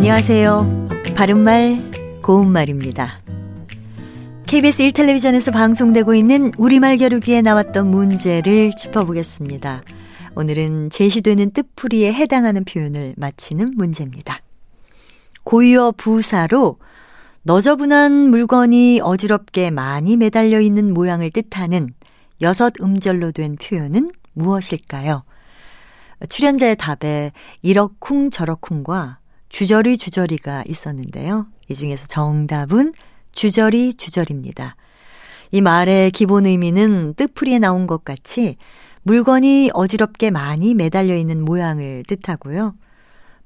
안녕하세요. 바른말, 고운말입니다. KBS 1텔레비전에서 방송되고 있는 우리말 겨루기에 나왔던 문제를 짚어보겠습니다. 오늘은 제시되는 뜻풀이에 해당하는 표현을 맞히는 문제입니다. 고유어 부사로 너저분한 물건이 어지럽게 많이 매달려 있는 모양을 뜻하는 여섯 음절로 된 표현은 무엇일까요? 출연자의 답에 이러쿵 저러쿵과 주저리 주저리가 있었는데요. 이 중에서 정답은 주저리 주저리입니다. 이 말의 기본 의미는 뜻풀이에 나온 것 같이 물건이 어지럽게 많이 매달려 있는 모양을 뜻하고요.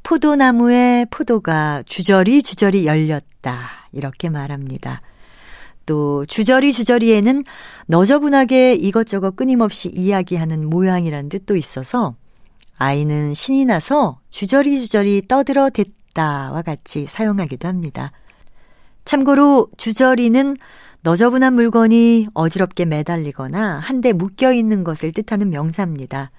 포도나무에 포도가 주저리 주저리 열렸다. 이렇게 말합니다. 또 주저리 주저리에는 너저분하게 이것저것 끊임없이 이야기하는 모양이란 뜻도 있어서 아이는 신이 나서 주저리 주저리 떠들어 댔다와 같이 사용하기도 합니다. 참고로 주저리는 너저분한 물건이 어지럽게 매달리거나 한데 묶여 있는 것을 뜻하는 명사입니다.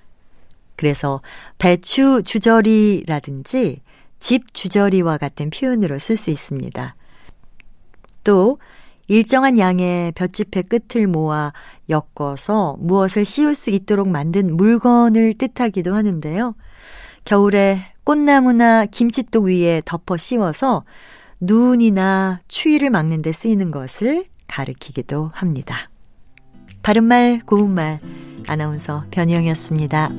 그래서 배추 주저리라든지 집 주저리와 같은 표현으로 쓸 수 있습니다. 또 일정한 양의 볏짚의 끝을 모아 엮어서 무엇을 씌울 수 있도록 만든 물건을 뜻하기도 하는데요. 겨울에 꽃나무나 김치독 위에 덮어 씌워서 눈이나 추위를 막는 데 쓰이는 것을 가리키기도 합니다. 바른말 고운말 아나운서 변희영이었습니다.